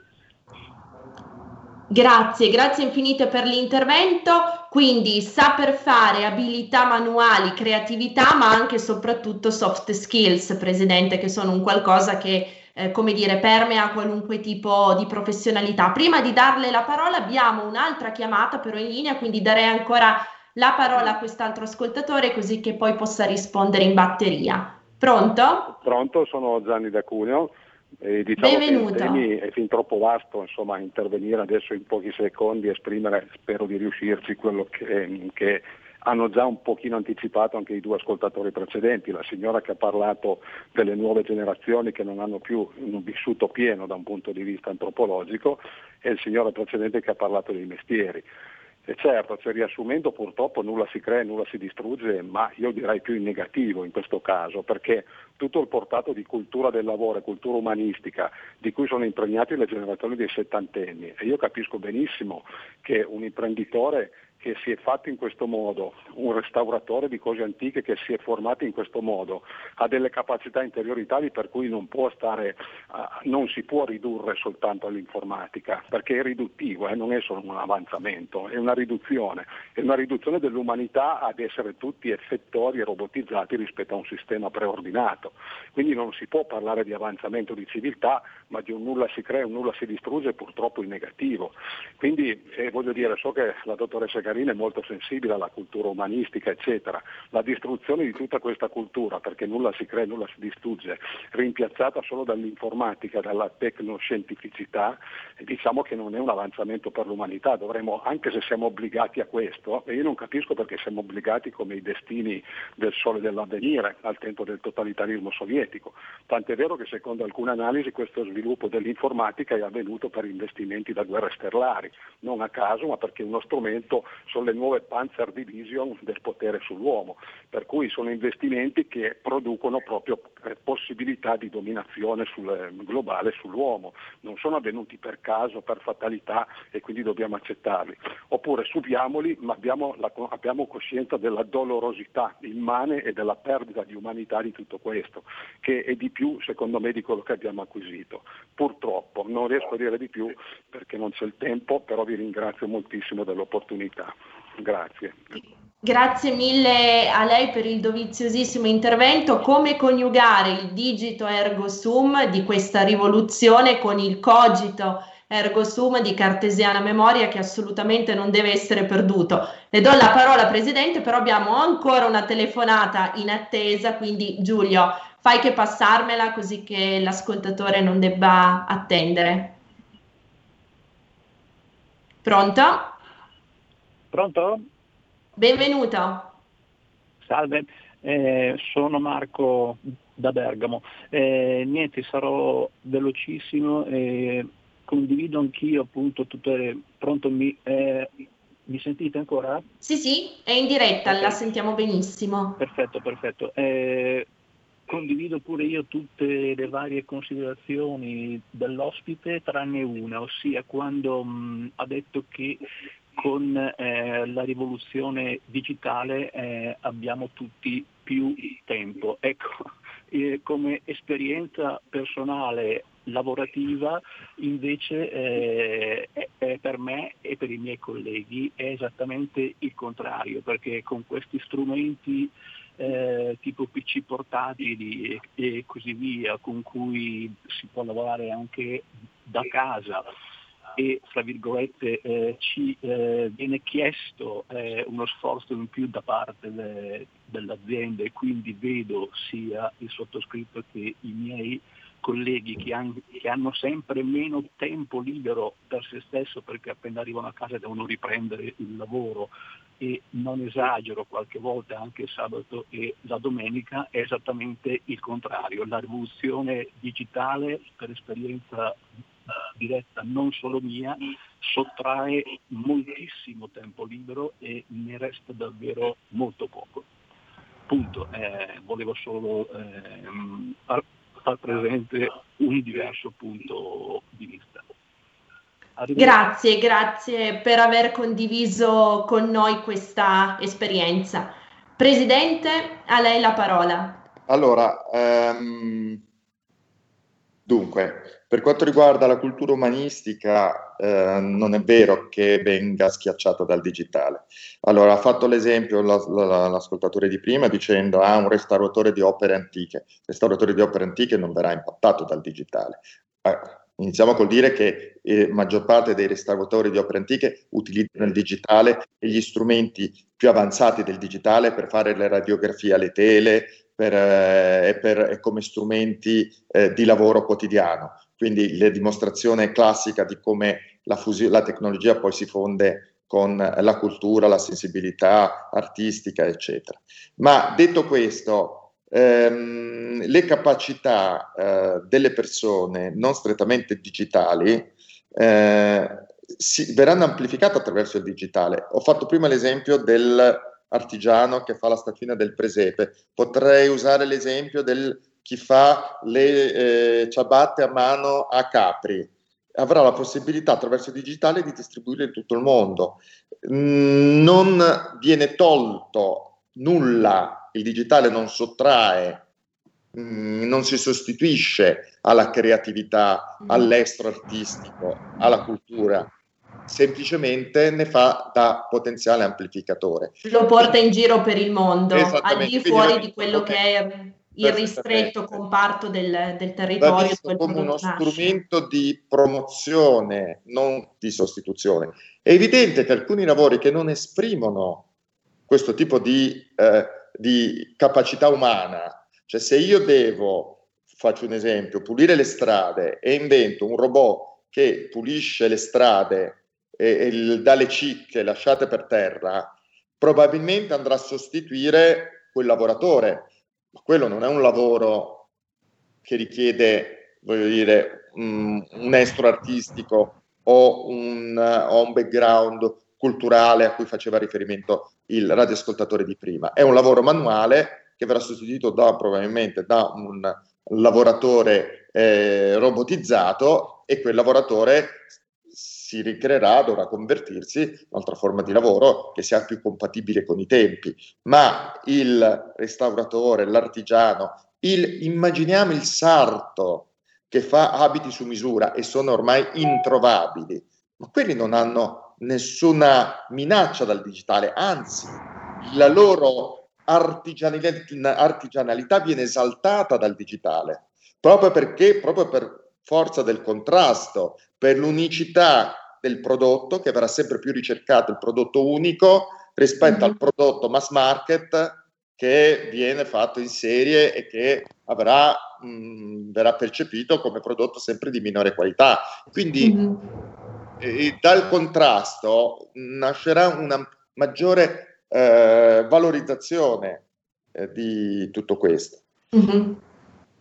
Grazie, grazie infinite per l'intervento. Quindi saper fare, abilità manuali, creatività, ma anche e soprattutto soft skills, Presidente, che sono un qualcosa che, eh, come dire, permea qualunque tipo di professionalità. Prima di darle la parola abbiamo un'altra chiamata però in linea, quindi darei ancora la parola a quest'altro ascoltatore così che poi possa rispondere in batteria. Pronto? Pronto, sono Gianni da Cuneo. E diciamo Benvenuto. che il tema è fin troppo vasto, insomma, intervenire adesso in pochi secondi e esprimere, spero di riuscirci, quello che, che, hanno già un pochino anticipato anche i due ascoltatori precedenti, la signora che ha parlato delle nuove generazioni che non hanno più un vissuto pieno da un punto di vista antropologico e il signore precedente che ha parlato dei mestieri. E certo, cioè, riassumendo purtroppo nulla si crea, nulla si distrugge, ma io direi più in negativo in questo caso, perché tutto il portato di cultura del lavoro e cultura umanistica di cui sono impregnati le generazioni dei settantenni e io capisco benissimo che un imprenditore che si è fatto in questo modo, un restauratore di cose antiche che si è formato in questo modo, ha delle capacità interiori tali per cui non, stare, non si può ridurre soltanto all'informatica, perché è riduttivo, eh, non è solo un avanzamento, è una riduzione, è una riduzione dell'umanità ad essere tutti effettori e robotizzati rispetto a un sistema preordinato. Quindi non si può parlare di avanzamento di civiltà, ma di un nulla si crea, un nulla si distrugge purtroppo in negativo. Quindi eh, voglio dire, so che la dottoressa Garini è molto sensibile alla cultura umanistica, eccetera. La distruzione di tutta questa cultura, perché nulla si crea, nulla si distrugge, rimpiazzata solo dall'informatica, dalla tecnoscientificità, diciamo che non è un avanzamento per l'umanità. Dovremmo, anche se siamo obbligati a questo, e io non capisco perché siamo obbligati come i destini del sole dell'avvenire al tempo del totalitarismo sovietico. Tant'è vero che secondo alcune analisi questo sviluppo dell'informatica è avvenuto per investimenti da guerre sterlari, non a caso, ma perché uno strumento sono le nuove Panzer Division del potere sull'uomo, per cui sono investimenti che producono proprio eh, possibilità di dominazione sul, eh, globale sull'uomo, non sono avvenuti per caso, per fatalità e quindi dobbiamo accettarli. Oppure subiamoli, ma abbiamo, la, abbiamo coscienza della dolorosità immane e della perdita di umanità di tutto questo, che è di più secondo me di quello che abbiamo acquisito. Purtroppo non riesco a dire di più perché non c'è il tempo, però vi ringrazio moltissimo dell'opportunità. Grazie. Grazie mille a lei per il doviziosissimo intervento. Come coniugare il digito ergo sum di questa rivoluzione con il cogito ergo sum di cartesiana memoria che assolutamente non deve essere perduto. Le do la parola Presidente, però abbiamo ancora una telefonata in attesa, quindi Giulio, fai che passarmela così che l'ascoltatore non debba attendere. Pronto? Pronto? Benvenuto. Salve, eh, sono Marco da Bergamo. Eh, niente, sarò velocissimo e condivido anch'io appunto tutte le... Pronto, mi, eh, mi sentite ancora? Sì, sì, è in diretta, okay. la sentiamo benissimo. Perfetto, perfetto. Eh, condivido pure io tutte le varie considerazioni dell'ospite, tranne una, ossia quando mh, ha detto che con eh, la rivoluzione digitale eh, abbiamo tutti più tempo. Ecco, eh, come esperienza personale lavorativa invece eh, è, è per me e per i miei colleghi è esattamente il contrario, perché con questi strumenti eh, tipo PC portatili e, e, così via, con cui si può lavorare anche da casa e fra virgolette eh, ci eh, viene chiesto eh, uno sforzo in più da parte de, dell'azienda e quindi vedo sia il sottoscritto che i miei colleghi che, han, che, hanno sempre meno tempo libero per se stesso perché appena arrivano a casa devono riprendere il lavoro e non esagero qualche volta anche il sabato e la domenica, è esattamente il contrario. La rivoluzione digitale per esperienza diretta non solo mia, sottrae moltissimo tempo libero e ne resta davvero molto poco. Punto, eh, volevo solo eh, far, far presente un diverso punto di vista. Grazie, grazie per aver condiviso con noi questa esperienza. Presidente, a lei la parola. Allora, ehm, dunque, per quanto riguarda la cultura umanistica, eh, non è vero che venga schiacciata dal digitale. Allora, ha fatto l'esempio la, la, l'ascoltatore di prima dicendo ah, un restauratore di opere antiche. Il restauratore di opere antiche non verrà impattato dal digitale. Eh, Iniziamo col dire che eh, maggior parte dei restauratori di opere antiche utilizzano il digitale e gli strumenti più avanzati del digitale per fare le radiografie alle tele per, eh, per, come strumenti eh, di lavoro quotidiano. Quindi la dimostrazione classica di come la, fusio- la tecnologia poi si fonde con la cultura, la sensibilità artistica, eccetera. Ma detto questo, ehm, le capacità eh, delle persone non strettamente digitali eh, si, verranno amplificate attraverso il digitale. Ho fatto prima l'esempio dell'artigiano che fa la statuina del presepe, potrei usare l'esempio del chi fa le eh, ciabatte a mano a Capri. Avrà la possibilità attraverso il digitale di distribuirle in tutto il mondo. Mm, non viene tolto nulla il digitale non sottrae, mm, non si sostituisce alla creatività, mm. all'estro artistico, alla cultura, semplicemente ne fa da potenziale amplificatore. Lo porta in giro per il mondo, al di fuori di quello che è il ristretto comparto del, del territorio. come uno nasce. strumento di promozione, non di sostituzione. È evidente che alcuni lavori che non esprimono questo tipo di eh, di capacità umana. Cioè se io devo, faccio un esempio, pulire le strade e invento un robot che pulisce le strade e, e dà le cicche lasciate per terra, probabilmente andrà a sostituire quel lavoratore. Ma quello non è un lavoro che richiede, voglio dire, un, estro artistico o un, o un background culturale a cui faceva riferimento il radioascoltatore di prima. È un lavoro manuale che verrà sostituito da, probabilmente da un lavoratore eh, robotizzato e quel lavoratore si ricreerà, dovrà convertirsi in un'altra forma di lavoro che sia più compatibile con i tempi. Ma il restauratore, l'artigiano, il, immaginiamo il sarto che fa abiti su misura e sono ormai introvabili, ma quelli non hanno nessuna minaccia dal digitale, anzi la loro artigianalità, viene esaltata dal digitale, proprio perché, proprio per forza del contrasto, per l'unicità del prodotto che verrà sempre più ricercato, il prodotto unico rispetto mm-hmm. al prodotto mass market che viene fatto in serie e che avrà, mh, verrà percepito come prodotto sempre di minore qualità. Quindi mm-hmm e dal contrasto nascerà una maggiore eh, valorizzazione eh, di tutto questo. Mm-hmm.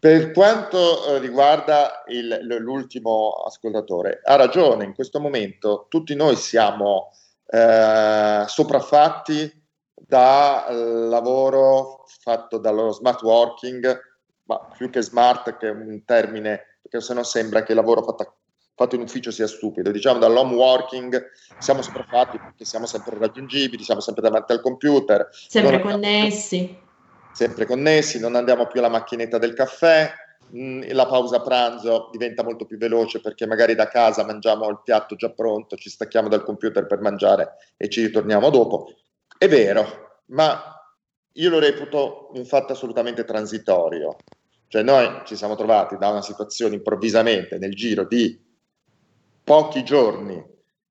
Per quanto eh, riguarda il, l'ultimo ascoltatore, ha ragione, in questo momento tutti noi siamo eh, sopraffatti dal lavoro fatto dallo smart working, ma più che smart che è un termine, perché se no sembra che il lavoro fatto fatto in ufficio sia stupido. Diciamo dall'home working siamo sopraffatti perché siamo sempre raggiungibili, siamo sempre davanti al computer. Sempre connessi. Sempre connessi, non andiamo più alla macchinetta del caffè, mm, la pausa pranzo diventa molto più veloce perché magari da casa mangiamo il piatto già pronto, ci stacchiamo dal computer per mangiare e ci ritorniamo dopo. È vero, ma io lo reputo un fatto assolutamente transitorio. Cioè noi ci siamo trovati da una situazione improvvisamente nel giro di pochi giorni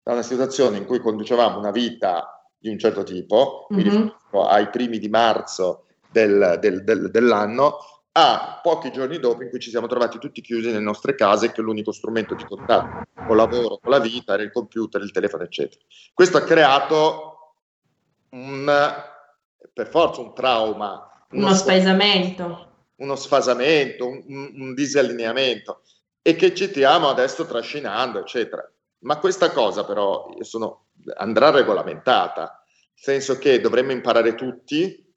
da una situazione in cui conducevamo una vita di un certo tipo, mm-hmm. mi riferisco ai primi di marzo del, del, del, dell'anno, a pochi giorni dopo in cui ci siamo trovati tutti chiusi nelle nostre case, che l'unico strumento di contatto con il lavoro, con la vita era il computer, il telefono, eccetera. Questo ha creato un, per forza un trauma. Uno, uno spaesamento. Uno sfasamento, un, un disallineamento e che ci stiamo adesso trascinando, eccetera. Ma questa cosa però sono, andrà regolamentata, nel senso che dovremmo imparare tutti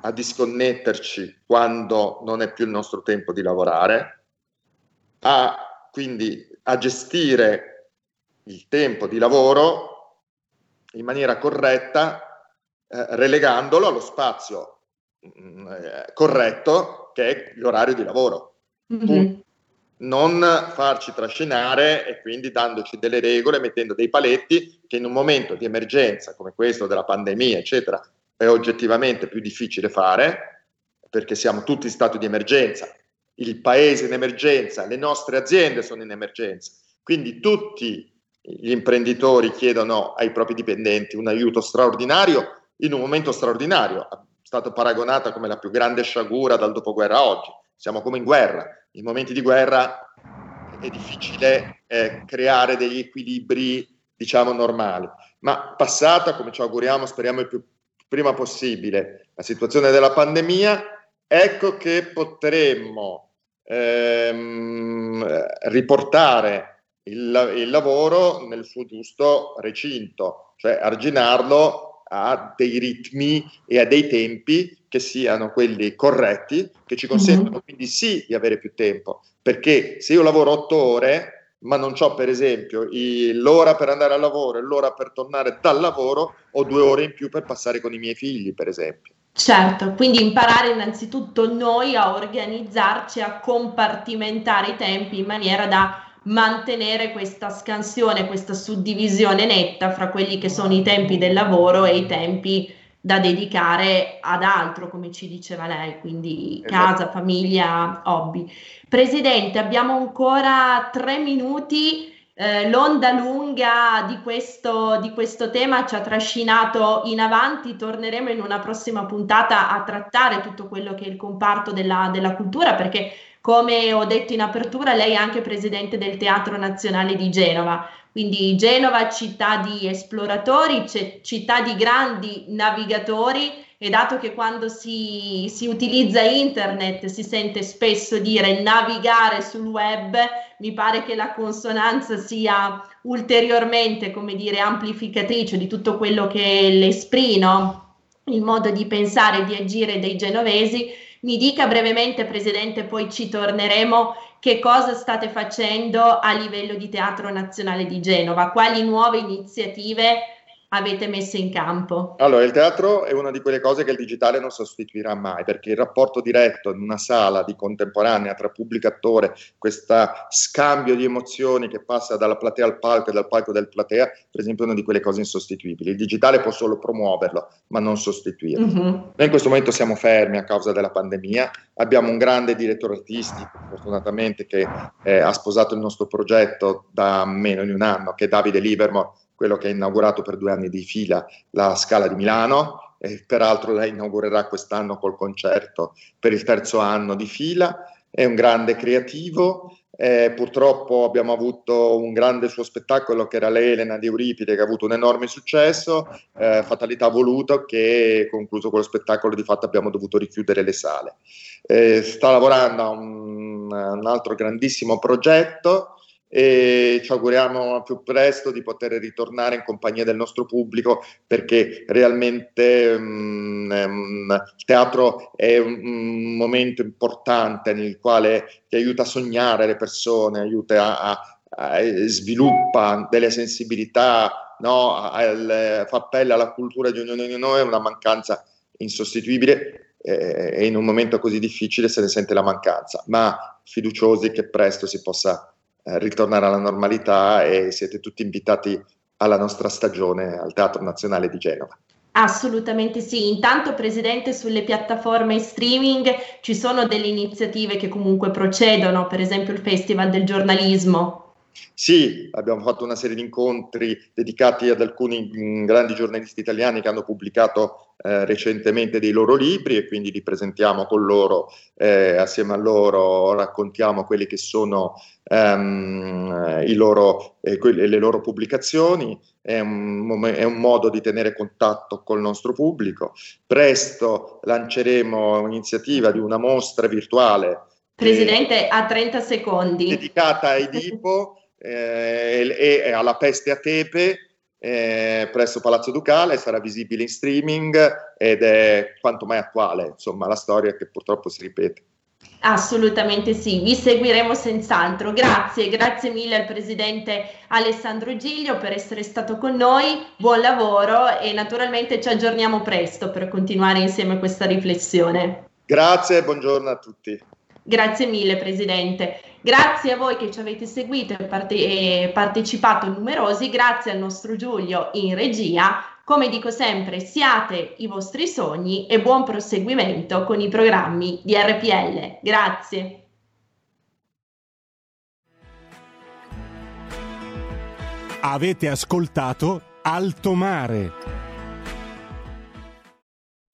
a disconnetterci quando non è più il nostro tempo di lavorare, a quindi a gestire il tempo di lavoro in maniera corretta, eh, relegandolo allo spazio mh, mm, eh, corretto che è l'orario di lavoro. Mm-hmm. Non farci trascinare e quindi dandoci delle regole, mettendo dei paletti che in un momento di emergenza come questo della pandemia, eccetera, è oggettivamente più difficile fare perché siamo tutti in stato di emergenza, il paese in emergenza, le nostre aziende sono in emergenza. Quindi tutti gli imprenditori chiedono ai propri dipendenti un aiuto straordinario in un momento straordinario. È stato paragonata come la più grande sciagura dal dopoguerra a oggi. Siamo come in guerra. In momenti di guerra è difficile eh, creare degli equilibri, diciamo, normali. Ma passata, come ci auguriamo, speriamo il più prima possibile, la situazione della pandemia, ecco che potremmo ehm, riportare il, il lavoro nel suo giusto recinto, cioè arginarlo a dei ritmi e a dei tempi che siano quelli corretti, che ci consentono mm-hmm. quindi sì di avere più tempo, perché se io lavoro otto ore, ma non ho per esempio i, l'ora per andare al lavoro e l'ora per tornare dal lavoro, ho due ore in più per passare con i miei figli, per esempio. Certo, quindi imparare innanzitutto noi a organizzarci, a compartimentare i tempi in maniera da mantenere questa scansione, questa suddivisione netta fra quelli che sono i tempi del lavoro e i tempi da dedicare ad altro, come ci diceva lei, quindi esatto. casa, famiglia, hobby. Presidente, abbiamo ancora tre minuti. Eh, l'onda lunga di questo, di questo tema ci ha trascinato in avanti, torneremo in una prossima puntata a trattare tutto quello che è il comparto della, della cultura, perché come ho detto in apertura, lei è anche presidente del Teatro Nazionale di Genova, quindi Genova città di esploratori, città di grandi navigatori e dato che quando si, si, utilizza internet si sente spesso dire navigare sul web, mi pare che la consonanza sia ulteriormente, come dire, amplificatrice di tutto quello che è l'esprit, no? il modo di pensare e di agire dei genovesi mi dica brevemente, Presidente, poi ci torneremo, che cosa state facendo a livello di Teatro Nazionale di Genova, quali nuove iniziative avete messo in campo? Allora, il teatro è una di quelle cose che il digitale non sostituirà mai, perché il rapporto diretto in una sala di contemporanea tra pubblico e attore, questo scambio di emozioni che passa dalla platea al palco e dal palco del platea, per esempio, è una di quelle cose insostituibili. Il digitale può solo promuoverlo, ma non sostituirlo. Mm-hmm. Noi in questo momento siamo fermi a causa della pandemia, abbiamo un grande direttore artistico, fortunatamente, che eh, ha sposato il nostro progetto da meno di un anno, che è Davide Livermore, quello che ha inaugurato per due anni di fila la Scala di Milano e peraltro la inaugurerà quest'anno col concerto per il terzo anno di fila. È un grande creativo. Eh, purtroppo abbiamo avuto un grande suo spettacolo che era l'Elena di Euripide che ha avuto un enorme successo, eh, fatalità voluta che concluso quello spettacolo di fatto abbiamo dovuto richiudere le sale. Eh, sta lavorando a un, un altro grandissimo progetto e ci auguriamo a più presto di poter ritornare in compagnia del nostro pubblico perché realmente um, um, il teatro è un, un, momento importante nel quale ti aiuta a sognare le persone, aiuta a, a, a sviluppa delle sensibilità, no? Al, fa appello alla cultura di ognuno di noi, è una mancanza insostituibile eh, e in un momento così difficile se ne sente la mancanza, ma fiduciosi che presto si possa eh, ritornare alla normalità e siete tutti invitati alla nostra stagione al Teatro Nazionale di Genova. Assolutamente sì, intanto Presidente sulle piattaforme streaming ci sono delle iniziative che comunque procedono, per esempio il Festival del giornalismo. Sì, abbiamo fatto una serie di incontri dedicati ad alcuni mm, grandi giornalisti italiani che hanno pubblicato eh, recentemente dei loro libri e quindi li presentiamo con loro, eh, assieme a loro raccontiamo quelle che sono ehm, loro, eh, que- le loro pubblicazioni, è un, è un, modo di tenere contatto col nostro pubblico. Presto lanceremo un'iniziativa di una mostra virtuale. Presidente, a 30 secondi. Dedicata ai Edipo eh, e, e alla peste a Tepe eh, presso Palazzo Ducale, sarà visibile in streaming ed è quanto mai attuale, insomma, la storia che purtroppo si ripete. Assolutamente sì, vi seguiremo senz'altro. Grazie, grazie mille al presidente Alessandro Giglio per essere stato con noi. Buon lavoro e naturalmente ci aggiorniamo presto per continuare insieme questa riflessione. Grazie e buongiorno a tutti. Grazie mille Presidente. Grazie a voi che ci avete seguito e, parte- e partecipato numerosi. Grazie al nostro Giulio in regia. Come dico sempre, siate i vostri sogni e buon proseguimento con i programmi di RPL. Grazie. Avete ascoltato Alto Mare.